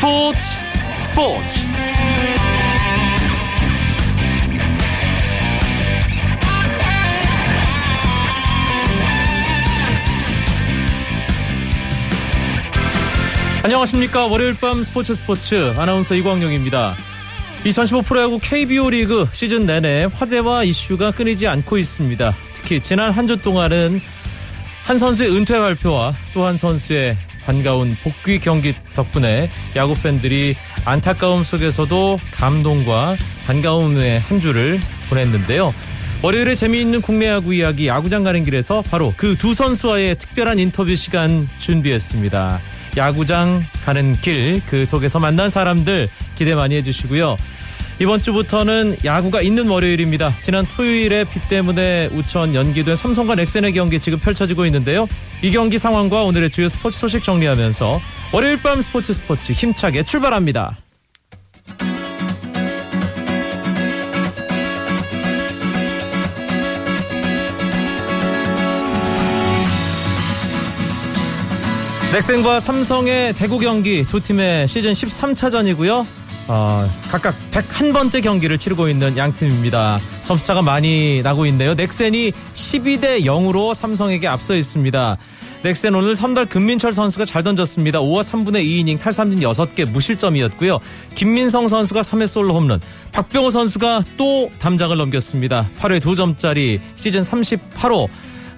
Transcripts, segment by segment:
스포츠 스포츠. 안녕하십니까. 월요일 밤 스포츠 스포츠. 아나운서 이광용입니다. 2015 프로야구 KBO 리그 시즌 내내 화제와 이슈가 끊이지 않고 있습니다. 특히 지난 한 주 동안은 한 선수의 은퇴 발표와 또 한 선수의 반가운 복귀 경기 덕분에 야구 팬들이 안타까움 속에서도 감동과 반가움의 한 주를 보냈는데요. 월요일에 재미있는 국내 야구 이야기 야구장 가는 길에서 바로 그 두 선수와의 특별한 인터뷰 시간 준비했습니다. 야구장 가는 길 그 속에서 만난 사람들 기대 많이 해주시고요. 이번 주부터는 야구가 있는 월요일입니다. 지난 토요일에 비 때문에 우천 연기된 삼성과 넥센의 경기 지금 펼쳐지고 있는데요. 이 경기 상황과 오늘의 주요 스포츠 소식 정리하면서 월요일 밤 스포츠 스포츠 힘차게 출발합니다. 넥센과 삼성의 대구 경기 두 팀의 시즌 13차전이고요. 어, 각각 101번째 경기를 치르고 있는 양 팀입니다. 점수차가 많이 나고 있는데요. 넥센이 12대 0으로 삼성에게 앞서 있습니다. 넥센 오늘 선발 금민철 선수가 잘 던졌습니다. 5와 3분의 2이닝 탈삼진 6개 무실점이었고요. 김민성 선수가 3회 솔로 홈런. 박병호 선수가 또 담장을 넘겼습니다. 8회 2점짜리 시즌 38호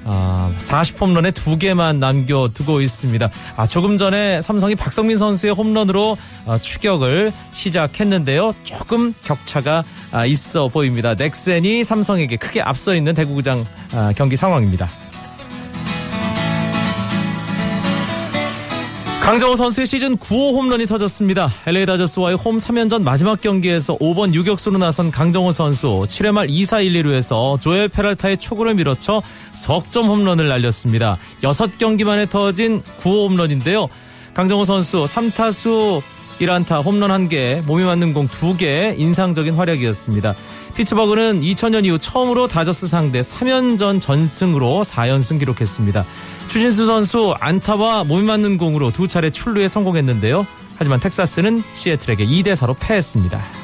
아, 40홈런에 두 개만 남겨두고 있습니다. 아, 조금 전에 삼성이 박성민 선수의 홈런으로 아, 추격을 시작했는데요. 조금 격차가 아, 있어 보입니다. 넥센이 삼성에게 크게 앞서 있는 대구구장 아, 경기 상황입니다. 강정호 선수의 시즌 9호 홈런이 터졌습니다. LA 다저스와의 홈 3연전 마지막 경기에서 5번 유격수로 나선 강정호 선수 7회 말 2사 1, 2루에서 조엘 페랄타의 초구를 밀어쳐 석점 홈런을 날렸습니다. 6경기 만에 터진 9호 홈런인데요. 강정호 선수 3타수 1안타 홈런 1개, 몸이 맞는 공 2개 인상적인 활약이었습니다. 피츠버그는 2000년 이후 처음으로 다저스 상대 3연전 전승으로 4연승 기록했습니다. 추신수 선수 안타와 몸이 맞는 공으로 두 차례 출루에 성공했는데요. 하지만 텍사스는 시애틀에게 2대4로 패했습니다.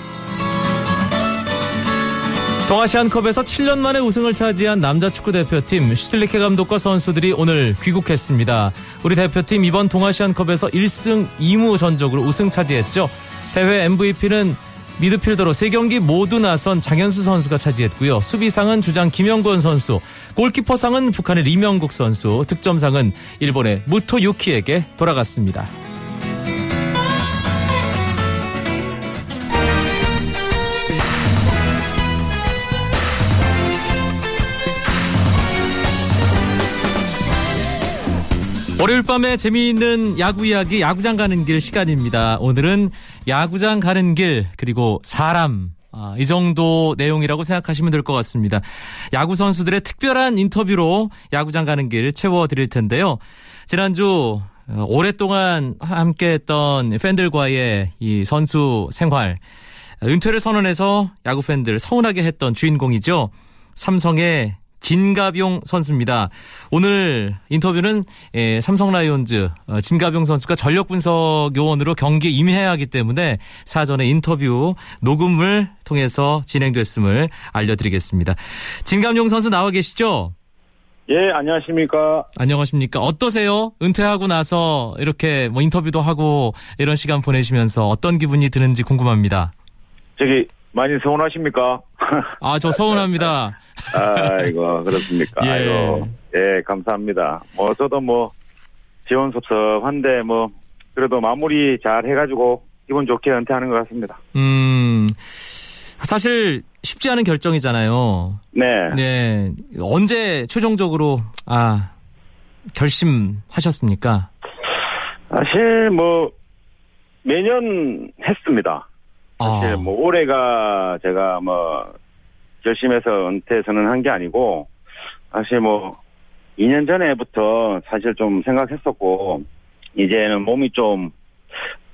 동아시안컵에서 7년 만에 우승을 차지한 남자 축구 대표팀 슈틸리케 감독과 선수들이 오늘 귀국했습니다. 우리 대표팀 이번 동아시안컵에서 1승 2무 전적으로 우승 차지했죠. 대회 MVP는 미드필더로 세 경기 모두 나선 장현수 선수가 차지했고요. 수비상은 주장 김영권 선수, 골키퍼상은 북한의 리명국 선수, 득점상은 일본의 무토 유키에게 돌아갔습니다. 월요일 밤에 재미있는 야구 이야기 야구장 가는 길 시간입니다. 오늘은 야구장 가는 길 그리고 사람 아, 이 정도 내용이라고 생각하시면 될 것 같습니다. 야구 선수들의 특별한 인터뷰로 야구장 가는 길 채워드릴 텐데요. 지난주 어, 오랫동안 함께했던 팬들과의 이 선수 생활 은퇴를 선언해서 야구 팬들 서운하게 했던 주인공이죠. 삼성의 진가병 선수입니다. 오늘 인터뷰는 예, 삼성 라이온즈 어, 진가병 선수가 전력 분석 요원으로 경기에 임해야 하기 때문에 사전에 인터뷰 녹음을 통해서 진행됐음을 알려드리겠습니다. 진가병 선수 나와 계시죠? 예, 안녕하십니까. 안녕하십니까. 어떠세요? 은퇴하고 나서 이렇게 뭐 인터뷰도 하고 이런 시간 보내시면서 어떤 기분이 드는지 궁금합니다. 저기 많이 서운하십니까? 아, 저 서운합니다. 아이고, 그렇습니까? 예. 아이고, 예, 감사합니다. 뭐, 저도 뭐, 지원 섭섭한데, 뭐, 그래도 마무리 잘 해가지고, 기분 좋게 은퇴하는 것 같습니다. 음, 사실 쉽지 않은 결정이잖아요. 네. 네. 언제 최종적으로, 아, 결심하셨습니까? 사실 뭐, 매년 했습니다. 사실 아, 뭐, 올해가 제가 뭐, 결심해서 은퇴 선언한 게 아니고, 사실 뭐, 2년 전에부터 사실 좀 생각했었고, 이제는 몸이 좀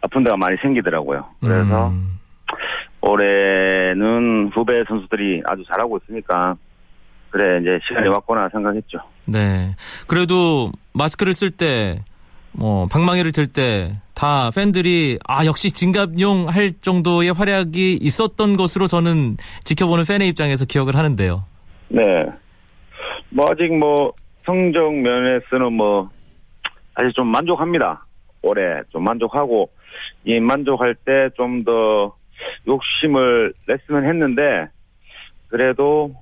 아픈 데가 많이 생기더라고요. 그래서 음, 올해는 후배 선수들이 아주 잘하고 있으니까, 그래, 이제 시간이 왔구나 생각했죠. 네. 그래도 마스크를 쓸 때 뭐 방망이를 들 때 다 팬들이 아 역시 진갑용 할 정도의 활약이 있었던 것으로 저는 지켜보는 팬의 입장에서 기억을 하는데요. 네. 뭐 아직 뭐 성적 면에서는 뭐 아직 좀 만족합니다. 올해 좀 만족하고 이 만족할 때 좀 더 욕심을 냈으면 했는데 그래도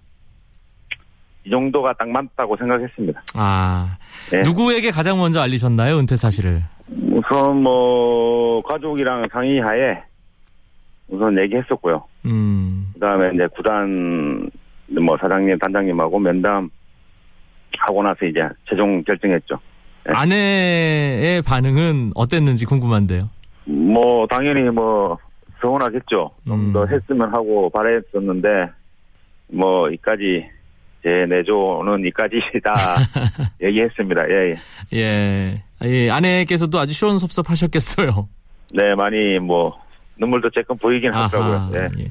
이 정도가 딱 맞다고 생각했습니다. 아 네. 누구에게 가장 먼저 알리셨나요 은퇴 사실을? 우선 뭐 가족이랑 상의하에 우선 얘기했었고요. 음. 그다음에 이제 구단 뭐 사장님 단장님하고 면담 하고 나서 이제 최종 결정했죠. 네. 아내의 반응은 어땠는지 궁금한데요. 뭐 당연히 뭐 서운하겠죠. 좀더 음. 했으면 하고 바랬었는데 뭐 이까지 제 내조는 이까지다 얘기했습니다. 예, 예. 예. 예, 아내께서도 아주 시원섭섭하셨겠어요. 네 많이 뭐 눈물도 조금 보이긴 하더라고요. 예. 예.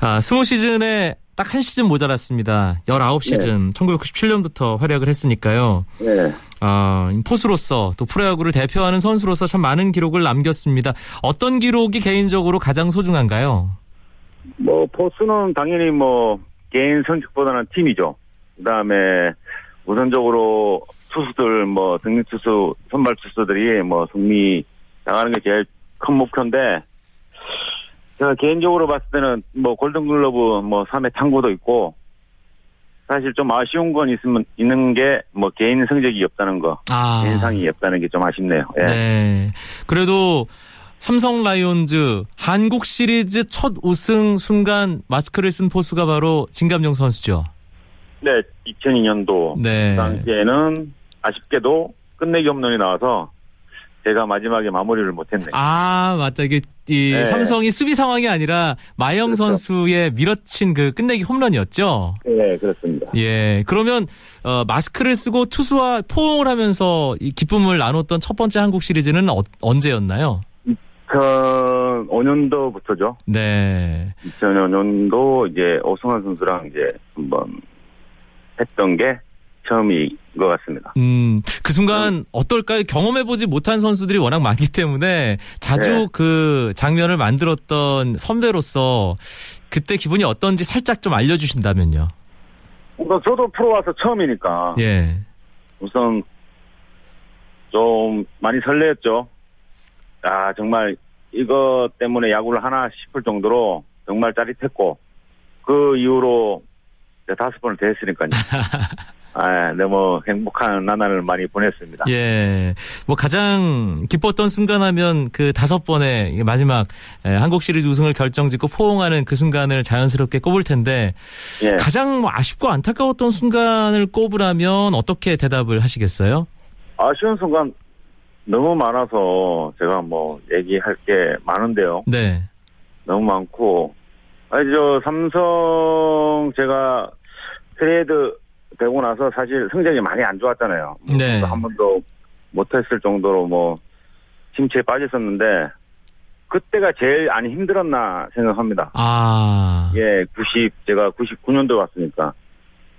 아, 20시즌에 딱 한 시즌 모자랐습니다. 19시즌, 1997년부터 활약을 했으니까요. 네. 아, 포수로서 또 프로야구를 대표하는 선수로서 참 많은 기록을 남겼습니다. 어떤 기록이 개인적으로 가장 소중한가요? 뭐 포수는 당연히 뭐 개인 성적보다는 팀이죠. 그다음에 우선적으로 투수들 뭐 등록 투수 선발 투수들이 뭐 승리 당하는 게 제일 큰 목표인데 제가 개인적으로 봤을 때는 뭐 골든글러브 뭐 3회 탕구도 있고 사실 좀 아쉬운 건 있으면 있는 게 뭐 개인 성적이 없다는 거 아. 개인 상이 없다는 게 좀 아쉽네요. 예. 네. 그래도 삼성 라이온즈 한국 시리즈 첫 우승 순간 마스크를 쓴 포수가 바로 진감용 선수죠. 네, 2002년도 네. 그 당시에는 아쉽게도 끝내기 홈런이 나와서 제가 마지막에 마무리를 못했네요. 아, 맞다. 이게 이 네. 삼성이 수비 상황이 아니라 마영 그렇죠. 선수의 밀어친 그 끝내기 홈런이었죠. 네, 그렇습니다. 예. 그러면 어, 마스크를 쓰고 투수와 포옹을 하면서 이 기쁨을 나눴던 첫 번째 한국 시리즈는 어- 언제였나요? 2005년도부터죠. 네. 2005년도 이제 오승환 선수랑 이제 한번 했던 게 처음인 것 같습니다. 음, 그 순간 어떨까요? 경험해보지 못한 선수들이 워낙 많기 때문에 자주 네. 그 장면을 만들었던 선배로서 그때 기분이 어떤지 살짝 좀 알려주신다면요. 저도 프로 와서 처음이니까 예. 우선 좀 많이 설레었죠. 아 정말 이거 때문에 야구를 하나 싶을 정도로 정말 짜릿했고 그 이후로 다섯 번을 대했으니까요. 아, 너무 행복한 나날을 많이 보냈습니다. 예. 뭐 가장 기뻤던 순간 하면 그 다섯 번의 마지막 에, 한국 시리즈 우승을 결정짓고 포옹하는 그 순간을 자연스럽게 꼽을 텐데 예. 가장 뭐 아쉽고 안타까웠던 순간을 꼽으라면 어떻게 대답을 하시겠어요? 아쉬운 순간 너무 많아서 제가 뭐 얘기할 게 많은데요. 네. 너무 많고 아니 저 삼성 제가 트레이드 되고 나서 사실 성적이 많이 안 좋았잖아요. 네. 한 번도 못했을 정도로 뭐 침체에 빠졌었는데 그때가 제일 안 힘들었나 생각합니다. 아. 예, 90 제가 99년도 왔으니까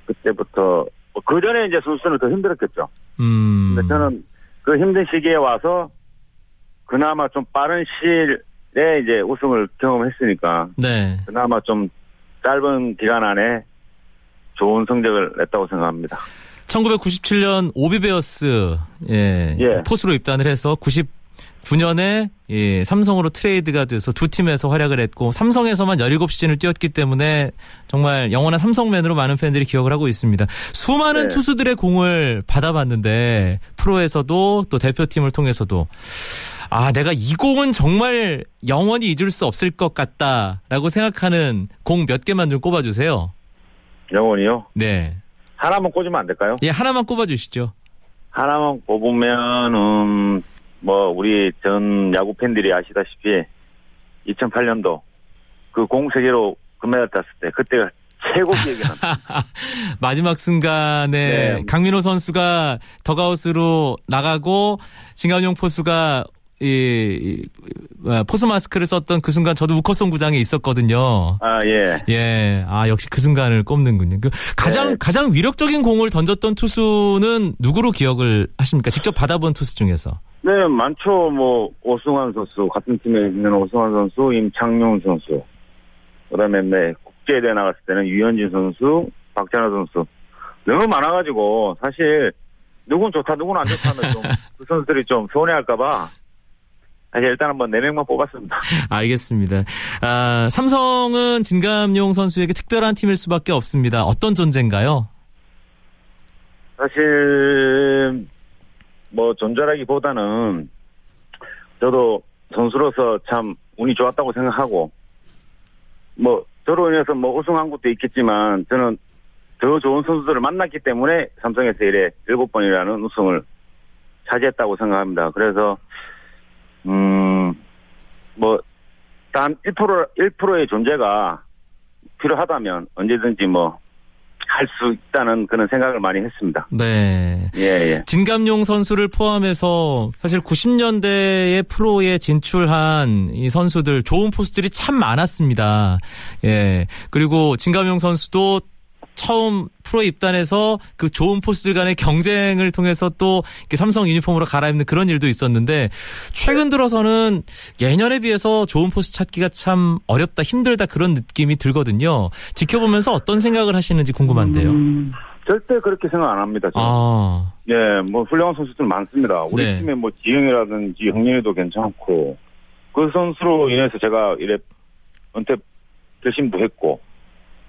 그때부터 그 전에 이제 선수는 더 힘들었겠죠. 음. 근데 저는 그 힘든 시기에 와서 그나마 좀 빠른 시일에 이제 우승을 경험했으니까 네. 그나마 좀 짧은 기간 안에 좋은 성적을 냈다고 생각합니다. 1997년 오비베어스 예, 예. 포수로 입단을 해서 99년에 예, 삼성으로 트레이드가 돼서 두 팀에서 활약을 했고 삼성에서만 17시즌을 뛰었기 때문에 정말 영원한 삼성맨으로 많은 팬들이 기억을 하고 있습니다. 수많은 네. 투수들의 공을 받아봤는데 프로에서도 또 대표팀을 통해서도 아 내가 이 공은 정말 영원히 잊을 수 없을 것 같다라고 생각하는 공 몇 개만 좀 꼽아주세요. 영원히요. 네, 하나만 꽂으면 안 될까요? 예 하나만 꼽아주시죠. 하나만 꼽으면은 뭐 우리 전 야구 팬들이 아시다시피 2008년도 그 공 세개로 금메달 땄을 때 그때가 최고 기억이 납니다. 마지막 순간에 네. 강민호 선수가 더가웃으로 나가고 진감용 포수가 이, 이 포스 마스크를 썼던 그 순간 저도 우커송 구장에 있었거든요. 아, 예. 예. 아, 역시 그 순간을 꼽는군요. 그 가장 네. 가장 위력적인 공을 던졌던 투수는 누구로 기억을 하십니까? 직접 받아본 투수 중에서. 네, 많죠. 뭐, 오승환 선수, 같은 팀에 있는 오승환 선수, 임창용 선수. 그 다음에, 네, 국제대회 나갔을 때는 유현진 선수, 박찬호 선수. 너무 많아가지고, 사실, 누군 좋다, 누군 안 좋다 하면 좀, 그 선수들이 좀 서운해할까봐, 사실 일단 한번 4명만 뽑았습니다. 알겠습니다. 아, 삼성은 진감용 선수에게 특별한 팀일 수밖에 없습니다. 어떤 존재인가요? 사실, 뭐, 존재라기보다는, 저도 선수로서 참 운이 좋았다고 생각하고, 뭐, 저로 인해서 뭐 우승한 것도 있겠지만, 저는 더 좋은 선수들을 만났기 때문에 삼성에서 이래 일곱 번이라는 우승을 차지했다고 생각합니다. 그래서, 음, 뭐, 단 1%, 1%의 존재가 필요하다면 언제든지 뭐, 할 수 있다는 그런 생각을 많이 했습니다. 네. 예, 예. 진감용 선수를 포함해서 사실 90년대에 프로에 진출한 이 선수들 좋은 포스들이 참 많았습니다. 예. 그리고 진감용 선수도 처음 프로에 입단해서 그 좋은 포스들 간의 경쟁을 통해서 또 이렇게 삼성 유니폼으로 갈아입는 그런 일도 있었는데 최근 들어서는 예년에 비해서 좋은 포스 찾기가 참 어렵다 힘들다 그런 느낌이 들거든요. 지켜보면서 어떤 생각을 하시는지 궁금한데요. 음, 절대 그렇게 생각 안 합니다. 저는. 아, 예, 뭐 훌륭한 선수들 많습니다. 우리 네. 팀에 뭐 지영이라든지 형님이도 괜찮고 그 선수로 인해서 제가 이래 은퇴 결심도 했고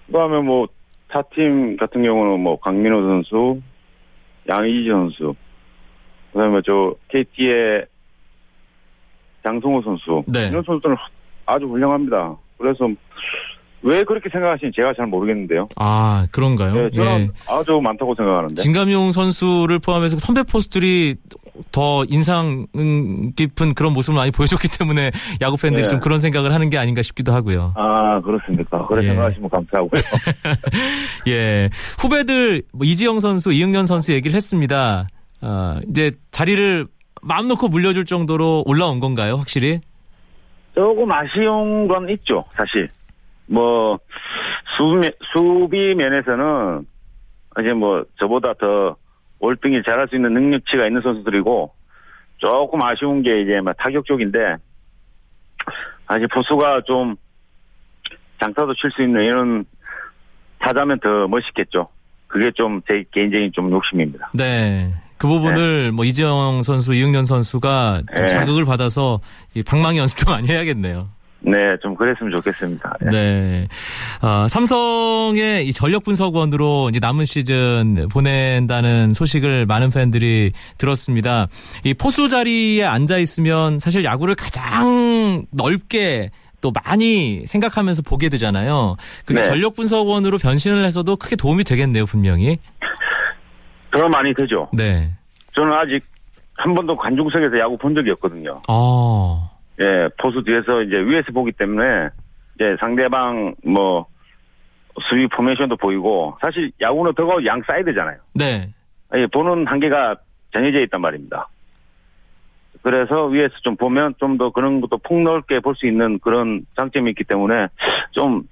그다음에 뭐 타팀 같은 경우는 뭐 강민호 선수, 양의지 선수, 그다음에 저 KT의 장성호 선수 네. 이런 선수들은 아주 훌륭합니다. 그래서 왜 그렇게 생각하시는지 제가 잘 모르겠는데요. 아 그런가요? 예, 저는 아주 많다고 생각하는데. 진감용 선수를 포함해서 선배 포스들이 더 인상 깊은 그런 모습을 많이 보여줬기 때문에 야구 팬들이 예. 좀 그런 생각을 하는 게 아닌가 싶기도 하고요. 아, 그렇습니까? 그래 예. 생각하시면 감사하고요. 예. 후배들, 뭐 이지영 선수, 이응년 선수 얘기를 했습니다. 아, 이제 자리를 마음 놓고 물려줄 정도로 올라온 건가요, 확실히? 조금 아쉬운 건 있죠, 사실. 뭐, 수비, 수비 면에서는, 이제 뭐, 저보다 더 월등히 잘할 수 있는 능력치가 있는 선수들이고, 조금 아쉬운 게 이제 막 타격 쪽인데, 아직 포수가 좀, 장타도 칠 수 있는 이런 타자면 더 멋있겠죠. 그게 좀 제 개인적인 좀 욕심입니다. 네. 그 부분을 뭐 이지영 선수, 이응년 선수가 좀 예. 자극을 받아서 이 방망이 연습도 많이 해야겠네요. 네, 좀 그랬으면 좋겠습니다. 네. 네. 어, 삼성의 이 전력 분석원으로 이제 남은 시즌 보낸다는 소식을 많은 팬들이 들었습니다. 이 포수 자리에 앉아 있으면 사실 야구를 가장 넓게 또 많이 생각하면서 보게 되잖아요. 그게 네. 전력 분석원으로 변신을 해서도 크게 도움이 되겠네요, 분명히. 더 많이 되죠. 네. 저는 아직 한 번도 관중석에서 야구 본 적이 없거든요. 어. 예, 포수 뒤에서 이제 위에서 보기 때문에 이제 상대방 뭐 수비 포메이션도 보이고 사실 야구는 더고 양 사이드잖아요. 네. 예, 보는 한계가 정해져 있단 말입니다. 그래서 위에서 좀 보면 좀 더 그런 것도 폭넓게 볼 수 있는 그런 장점이 있기 때문에 좀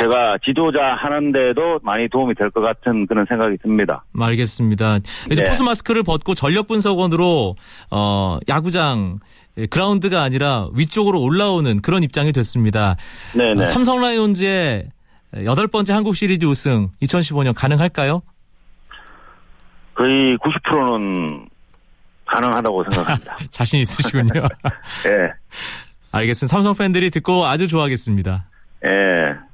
제가 지도자 하는데도 많이 도움이 될 것 같은 그런 생각이 듭니다. 알겠습니다. 이제 네. 포스 마스크를 벗고 전력 분석원으로 어 야구장 예, 그라운드가 아니라 위쪽으로 올라오는 그런 입장이 됐습니다. 네네. 어, 삼성 라이온즈의 여덟 번째 한국 시리즈 우승 2015년 가능할까요? 거의 90%는 가능하다고 생각합니다. 자신 있으시군요. 예, 알겠습니다. 삼성 팬들이 듣고 아주 좋아하겠습니다. 예.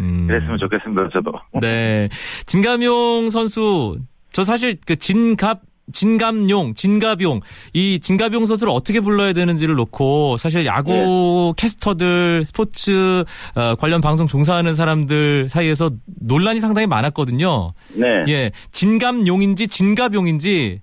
음. 그랬으면 좋겠습니다, 저도. 네. 진감용 선수, 저 사실 그 진갑, 진감용, 진갑용, 이 진갑용 선수를 어떻게 불러야 되는지를 놓고 사실 야구 캐스터들, 스포츠 어, 관련 방송 종사하는 사람들 사이에서 논란이 상당히 많았거든요. 네. 예. 진감용인지 진갑용인지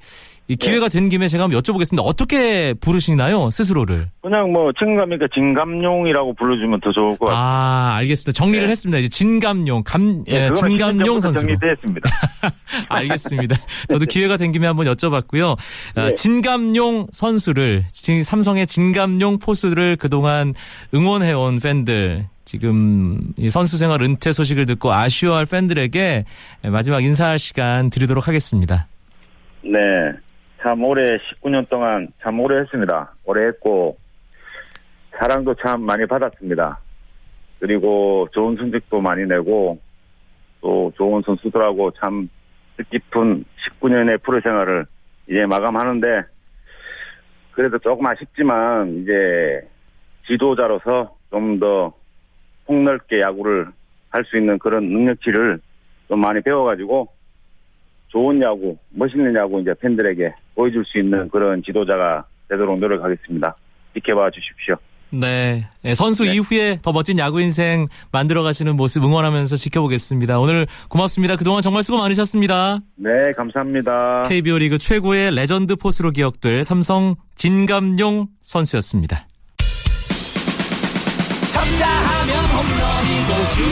이 기회가 된 김에 제가 한번 여쭤보겠습니다. 어떻게 부르시나요, 스스로를? 그냥 뭐 친감이니까 진감용이라고 불러주면 더 좋을 것 같아요. 아, 알겠습니다. 정리를 네. 했습니다. 이제 진감용, 감, 예, 예, 그거는 진감용 선수. 정리됐습니다. 알겠습니다. 저도 기회가 된 김에 한번 여쭤봤고요. 아, 네. 진감용 선수를, 진- 삼성의 진감용 포수를 그동안 응원해온 팬들, 지금 이 선수 생활 은퇴 소식을 듣고 아쉬워할 팬들에게 마지막 인사할 시간 드리도록 하겠습니다. 네. 참 올해 19년 동안 참 오래 했습니다. 오래 했고, 사랑도 참 많이 받았습니다. 그리고 좋은 성적도 많이 내고, 또 좋은 선수들하고 참 뜻깊은 19년의 프로 생활을 이제 마감하는데, 그래도 조금 아쉽지만, 이제 지도자로서 좀 더 폭넓게 야구를 할 수 있는 그런 능력치를 좀 많이 배워가지고, 좋은 야구, 멋있는 야구 이제 팬들에게 보여줄 수 있는 그런 지도자가 되도록 노력하겠습니다. 지켜봐 주십시오. 네. 예, 선수 네. 이후에 더 멋진 야구 인생 만들어 가시는 모습 응원하면서 지켜보겠습니다. 오늘 고맙습니다. 그동안 정말 수고 많으셨습니다. 네, 감사합니다. KBO 리그 최고의 레전드 포수로 기억될 삼성 진갑용 선수였습니다. 쳤다 하면 홈런이고 슛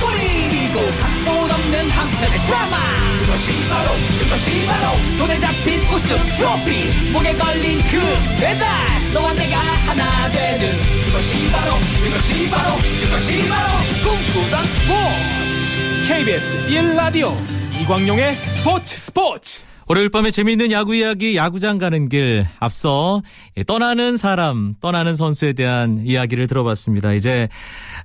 골이고 각본 없는 한편의 드라마 그것이 바로 그것이 바로 손에 잡힌 우승 트로피. 목에 걸린 그 메달. 너와 내가 하나 되는 그것이 바로 그것이 바로 그것이 바로 꿈꾸던 스포츠. KBS 1라디오 이광용의 스포츠 스포츠 월요일 밤에 재미있는 야구 이야기 야구장 가는 길 앞서 예, 떠나는 사람 떠나는 선수에 대한 이야기를 들어봤습니다. 이제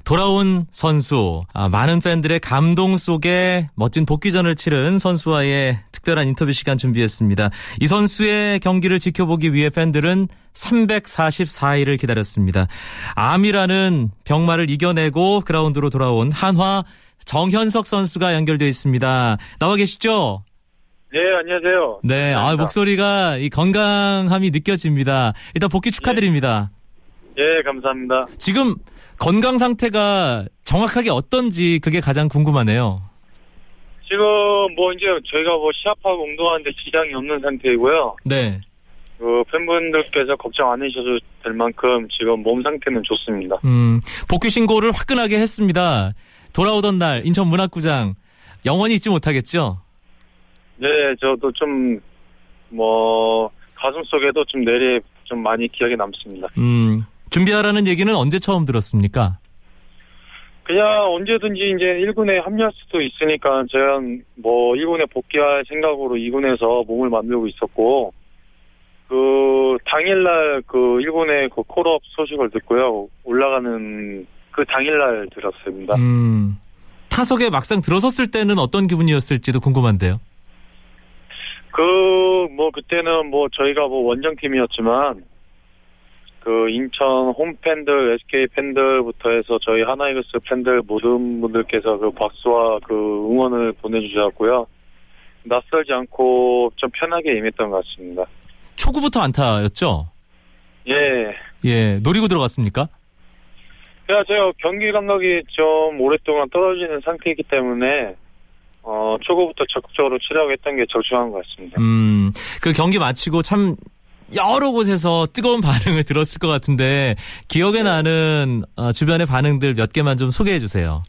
돌아온 선수 아, 많은 팬들의 감동 속에 멋진 복귀전을 치른 선수와의 특별한 인터뷰 시간 준비했습니다. 이 선수의 경기를 지켜보기 위해 팬들은 344일을 기다렸습니다. 암이라는 병마를 이겨내고 그라운드로 돌아온 한화 정현석 선수가 연결되어 있습니다. 나와 계시죠? 네, 안녕하세요. 네, 아, 목소리가 이 건강함이 느껴집니다. 일단 복귀 축하드립니다. 예, 감사합니다. 지금 건강 상태가 정확하게 어떤지 그게 가장 궁금하네요. 지금 뭐 이제 저희가 뭐 시합하고 운동하는데 지장이 없는 상태이고요. 네. 그 팬분들께서 걱정 안 하셔도 될 만큼 지금 몸 상태는 좋습니다. 음, 복귀 신고를 화끈하게 했습니다. 돌아오던 날 인천 문학구장 영원히 잊지 못하겠죠? 네, 저도 좀 뭐 가슴 속에도 좀 내리 좀 많이 기억에 남습니다. 음, 준비하라는 얘기는 언제 처음 들었습니까? 그냥 언제든지 이제 1군에 합류할 수도 있으니까 제가 뭐 1군에 복귀할 생각으로 2군에서 몸을 만들고 있었고 그 당일날 그 1군에 그 콜업 소식을 듣고요. 올라가는 그 당일날 들었습니다. 음, 타석에 막상 들어섰을 때는 어떤 기분이었을지도 궁금한데요. 그 뭐 그때는 뭐 저희가 뭐 원정팀이었지만 그 인천 홈 팬들, SK 팬들부터 해서 저희 하나이글스 팬들 모든 분들께서 그 박수와 그 응원을 보내주셨고요. 낯설지 않고 좀 편하게 임했던 것 같습니다. 초구부터 안타였죠? 예. 예, 노리고 들어갔습니까? 그냥 제가 경기 감각이 좀 오랫동안 떨어지는 상태이기 때문에 어 초구부터 적극적으로 치려고 했던 게 적중한 것 같습니다. 음, 그 경기 마치고 참 여러 곳에서 뜨거운 반응을 들었을 것 같은데 기억에 나는 어, 주변의 반응들 몇 개만 좀 소개해 주세요.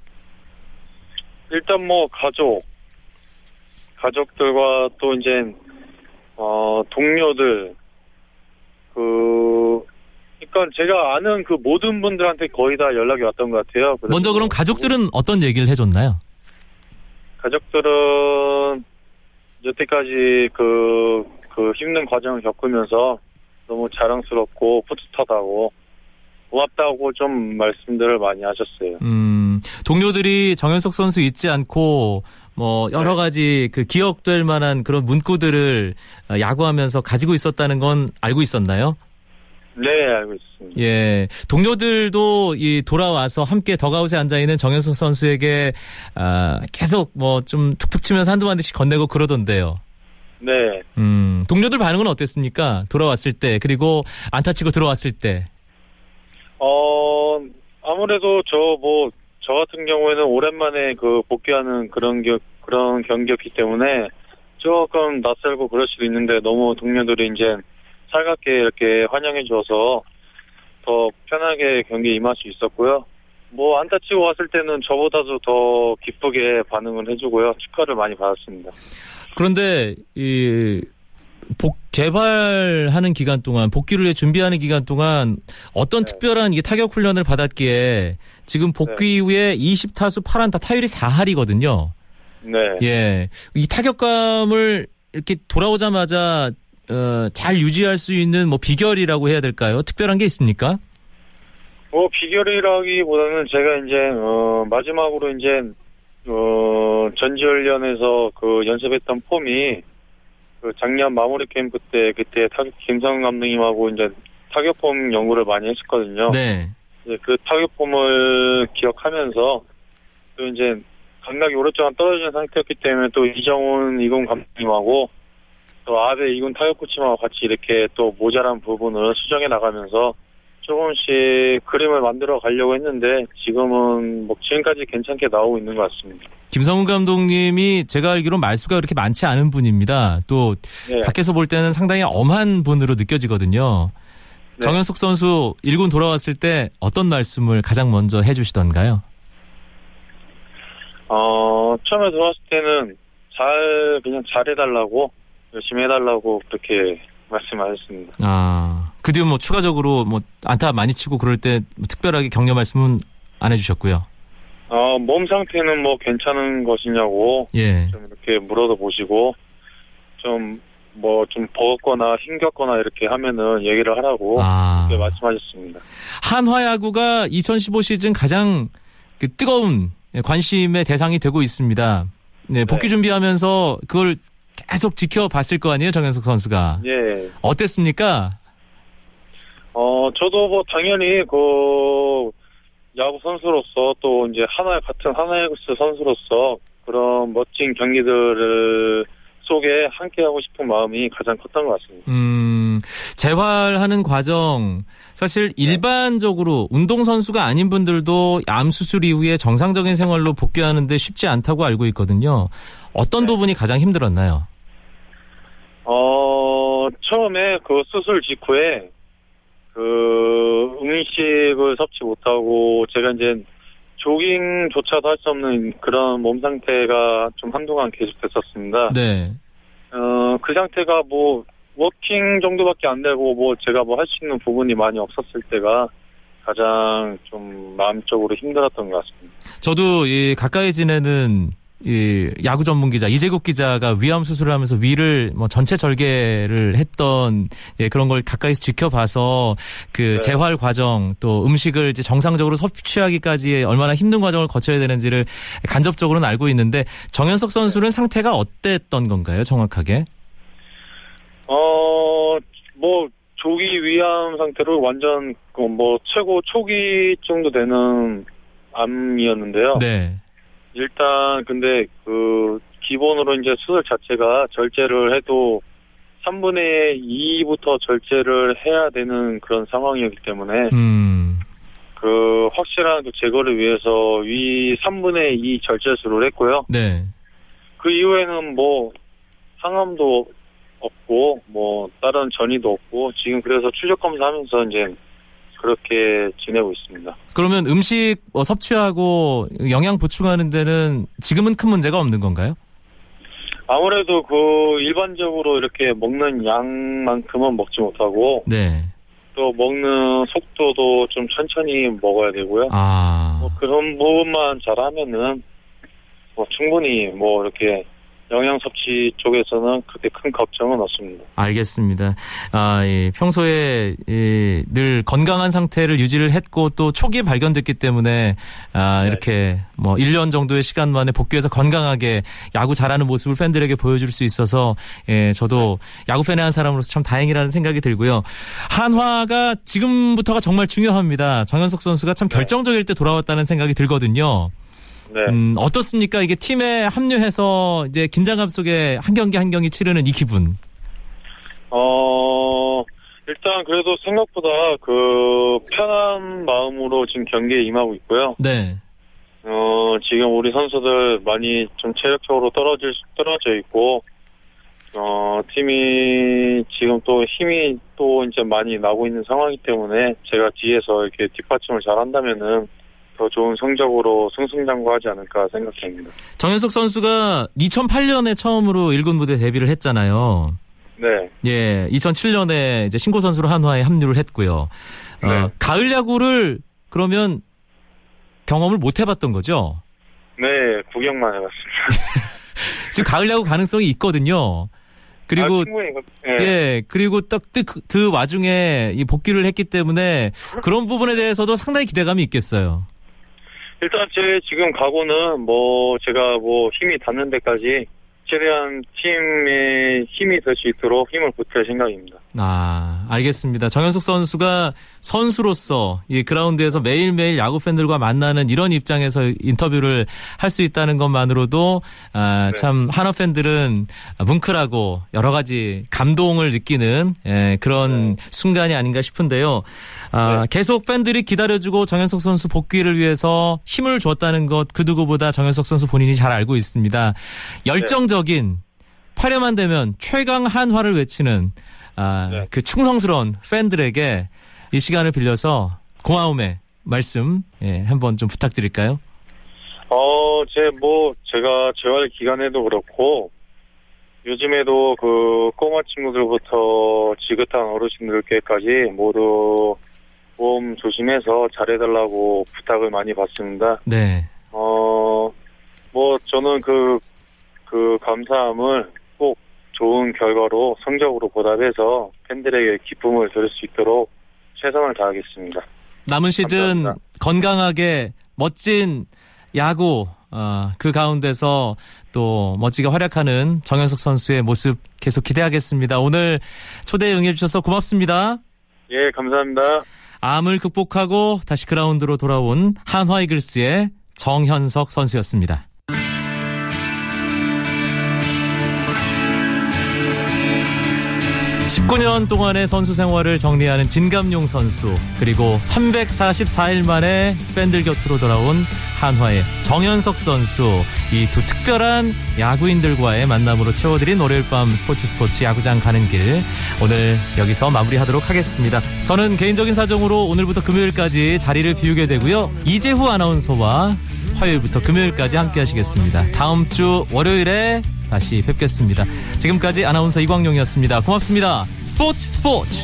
일단 뭐 가족 가족들과 또 이제 어 동료들 그 그러니까 제가 아는 그 모든 분들한테 거의 다 연락이 왔던 것 같아요. 먼저 그럼 가족들은 어떤 얘기를 해줬나요? 가족들은 여태까지 그, 그 힘든 과정을 겪으면서 너무 자랑스럽고 뿌듯하다고 고맙다고 좀 말씀들을 많이 하셨어요. 음, 동료들이 정현석 선수 잊지 않고 뭐 여러 네. 가지 그 기억될 만한 그런 문구들을 어, 야구하면서 가지고 있었다는 건 알고 있었나요? 네, 알고 있습니다. 예, 동료들도 이 돌아와서 함께 더가웃에 앉아 있는 정현석 선수에게 아, 계속 뭐 좀 툭툭 치면서 한두 마디씩 건네고 그러던데요. 네. 음, 동료들 반응은 어땠습니까? 돌아왔을 때 그리고 안타 치고 들어왔을 때. 어, 아무래도 저 뭐, 저 같은 경우에는 오랜만에 그 복귀하는 그런 겨, 그런 경기였기 때문에 조금 낯설고 그럴 수도 있는데 너무 동료들이 이제 살갑게 이렇게 환영해 줘서 더 편하게 경기에 임할 수 있었고요. 뭐 안타 치고 왔을 때는 저보다도 더 기쁘게 반응을 해주고요. 축하를 많이 받았습니다. 그런데 이 복, 개발하는 기간 동안 복귀를 위해 준비하는 기간 동안 어떤 네. 특별한 이게 타격 훈련을 받았기에 지금 복귀 네. 이후에 20타수 8안타 타율이 4할이거든요. 네. 예. 이 타격감을 이렇게 돌아오자마자 어, 잘 유지할 수 있는 뭐 비결이라고 해야 될까요? 특별한 게 있습니까? 뭐 비결이라기보다는 제가 이제 어 마지막으로 이제 어 전지훈련에서 그 연습했던 폼이 그 작년 마무리 캠프 때 그때 타격 김성 감독님하고 이제 타격 폼 연구를 많이 했었거든요. 네. 이제 그 타격 폼을 기억하면서 또 이제 감각이 오랫동안 떨어진 상태였기 때문에 또 이정훈 이군 감독님하고 또 아베 이군 타격 코치님하고 같이 이렇게 또 모자란 부분을 수정해 나가면서 조금씩 그림을 만들어 가려고 했는데 지금은 뭐 지금까지 괜찮게 나오고 있는 것 같습니다. 김성훈 감독님이 제가 알기로 말수가 그렇게 많지 않은 분입니다. 또 네. 밖에서 볼 때는 상당히 엄한 분으로 느껴지거든요. 네. 정현석 선수 1군 돌아왔을 때 어떤 말씀을 가장 먼저 해주시던가요? 어 처음에 들어왔을 때는 잘 그냥 잘해달라고 열심히 해달라고 그렇게 말씀하셨습니다. 아, 그 뒤에 뭐 추가적으로 뭐 안타 많이 치고 그럴 때뭐 특별하게 격려 말씀은 안 해주셨고요. 어, 몸 상태는 뭐 괜찮은 것이냐고 예. 좀 이렇게 물어도 보시고 좀 뭐 좀 버겁거나 힘겹거나 이렇게 하면은 얘기를 하라고 아, 그렇게 말씀하셨습니다. 한화야구가 2015 시즌 가장 그 뜨거운 관심의 대상이 되고 있습니다. 네, 복귀 네. 준비하면서 그걸 계속 지켜봤을 거 아니에요, 정현석 선수가. 예. 어땠습니까? 어, 저도 뭐 당연히 그 야구 선수로서 또 이제 하나 같은 하나이글스 선수로서 그런 멋진 경기들을 속에 함께하고 싶은 마음이 가장 컸던 것 같습니다. 음, 재활하는 과정, 사실 일반적으로 운동 선수가 아닌 분들도 암 수술 이후에 정상적인 생활로 복귀하는데 쉽지 않다고 알고 있거든요. 어떤 네. 부분이 가장 힘들었나요? 어, 처음에 그 수술 직후에 그 음식을 섭취 못하고 제가 이제 조깅조차도 할 수 없는 그런 몸 상태가 좀 한동안 계속됐었습니다. 네. 어, 그 상태가 뭐 워킹 정도밖에 안 되고 뭐 제가 뭐 할 수 있는 부분이 많이 없었을 때가 가장 좀 마음적으로 힘들었던 것 같습니다. 저도 이 가까이 지내는 이 야구 전문 기자 이재국 기자가 위암 수술을 하면서 위를 뭐 전체 절개를 했던 예, 그런 걸 가까이서 지켜봐서 그 네. 재활 과정 또 음식을 이제 정상적으로 섭취하기까지 얼마나 힘든 과정을 거쳐야 되는지를 간접적으로는 알고 있는데 정현석 선수는 상태가 어땠던 건가요, 정확하게? 어, 뭐 조기 위암 상태로 완전 그뭐 최고 초기 정도 되는 암이었는데요. 네. 일단 근데 그 기본으로 이제 수술 자체가 절제를 해도 3분의 2부터 절제를 해야 되는 그런 상황이었기 때문에 음. 그 확실한 그 제거를 위해서 위 3분의 2 절제술을 했고요. 네. 그 이후에는 뭐 항암도 없고 뭐 다른 전이도 없고 지금 그래서 추적 검사하면서 이제 그렇게 지내고 있습니다. 그러면 음식 뭐 섭취하고 영양 보충하는 데는 지금은 큰 문제가 없는 건가요? 아무래도 그 일반적으로 이렇게 먹는 양만큼은 먹지 못하고 네. 또 먹는 속도도 좀 천천히 먹어야 되고요. 아. 뭐 그런 부분만 잘하면은 뭐 충분히 뭐 이렇게 영양 섭취 쪽에서는 그렇게 큰 걱정은 없습니다. 알겠습니다. 아, 예, 평소에 예, 늘 건강한 상태를 유지를 했고 또 초기에 발견됐기 때문에 아, 네. 이렇게 뭐 1년 정도의 시간 만에 복귀해서 건강하게 야구 잘하는 모습을 팬들에게 보여줄 수 있어서 예, 저도 야구 팬의 한 사람으로서 참 다행이라는 생각이 들고요. 한화가 지금부터가 정말 중요합니다. 정현석 선수가 참 네. 결정적일 때 돌아왔다는 생각이 들거든요. 네. 음, 어떻습니까? 이게 팀에 합류해서 이제 긴장감 속에 한 경기 한 경기 치르는 이 기분. 어, 일단 그래도 생각보다 그 편한 마음으로 지금 경기에 임하고 있고요. 네. 어, 지금 우리 선수들 많이 좀 체력적으로 떨어질, 떨어져 있고, 어, 팀이 지금 또 힘이 또 이제 많이 나고 있는 상황이기 때문에 제가 뒤에서 이렇게 뒷받침을 잘 한다면은 더 좋은 성적으로 승승장구하지 않을까 생각합니다. 정현석 선수가 2008년에 처음으로 1군 무대 데뷔를 했잖아요. 네. 예, 2007년에 이제 신고 선수로 한화에 합류를 했고요. 어, 네. 가을 야구를 그러면 경험을 못 해봤던 거죠? 네, 구경만 해봤습니다. 지금 가을 야구 가능성이 있거든요. 그리고 아, 충분히, 그- 예. 예, 그리고 딱 그, 그 와중에 이 복귀를 했기 때문에 그런 부분에 대해서도 상당히 기대감이 있겠어요. 일단 제 지금 각오는 뭐 제가 뭐 힘이 닿는 데까지 최대한 팀에 힘이 될 수 있도록 힘을 보탤 생각입니다. 아, 알겠습니다. 정현석 선수가 선수로서 이 그라운드에서 매일매일 야구 팬들과 만나는 이런 입장에서 인터뷰를 할 수 있다는 것만으로도 아, 네. 참 한화 팬들은 뭉클하고 여러 가지 감동을 느끼는 예, 그런 순간이 아닌가 싶은데요. 아, 네. 계속 팬들이 기다려주고 정현석 선수 복귀를 위해서 힘을 줬다는 것 그 누구보다 정현석 선수 본인이 잘 알고 있습니다. 열정적 인 화려만 되면 최강 한화를 외치는 아, 네. 그 충성스러운 팬들에게 이 시간을 빌려서 고마움의 말씀 예, 한번 좀 부탁드릴까요? 어, 제 뭐 제가 재활 기간에도 그렇고 요즘에도 그 꼬마 친구들부터 지긋한 어르신들께까지 모두 몸 조심해서 잘해달라고 부탁을 많이 받습니다. 네. 어, 뭐, 저는 그, 그 감사함을 꼭 좋은 결과로 성적으로 보답해서 팬들에게 기쁨을 드릴 수 있도록 최선을 다하겠습니다. 남은 시즌 감사합니다. 건강하게 멋진 야구 어, 그 가운데서 또 멋지게 활약하는 정현석 선수의 모습 계속 기대하겠습니다. 오늘 초대에 응해주셔서 고맙습니다. 예, 감사합니다. 암을 극복하고 다시 그라운드로 돌아온 한화 이글스의 정현석 선수였습니다. (19년) 동안의 선수 생활을 정리하는 진감용 선수 그리고 (344일) 만에 팬들 곁으로 돌아온 한화의 정현석 선수 이 두 특별한 야구인들과의 만남으로 채워드린 월요일 밤 스포츠 스포츠 야구장 가는 길 오늘 여기서 마무리하도록 하겠습니다. 저는 개인적인 사정으로 오늘부터 금요일까지 자리를 비우게 되고요. 이재후 아나운서와 화요일부터 금요일까지 함께 하시겠습니다. 다음 주 월요일에 다시 뵙겠습니다. 지금까지 아나운서 이광용이었습니다. 고맙습니다. 스포츠 스포츠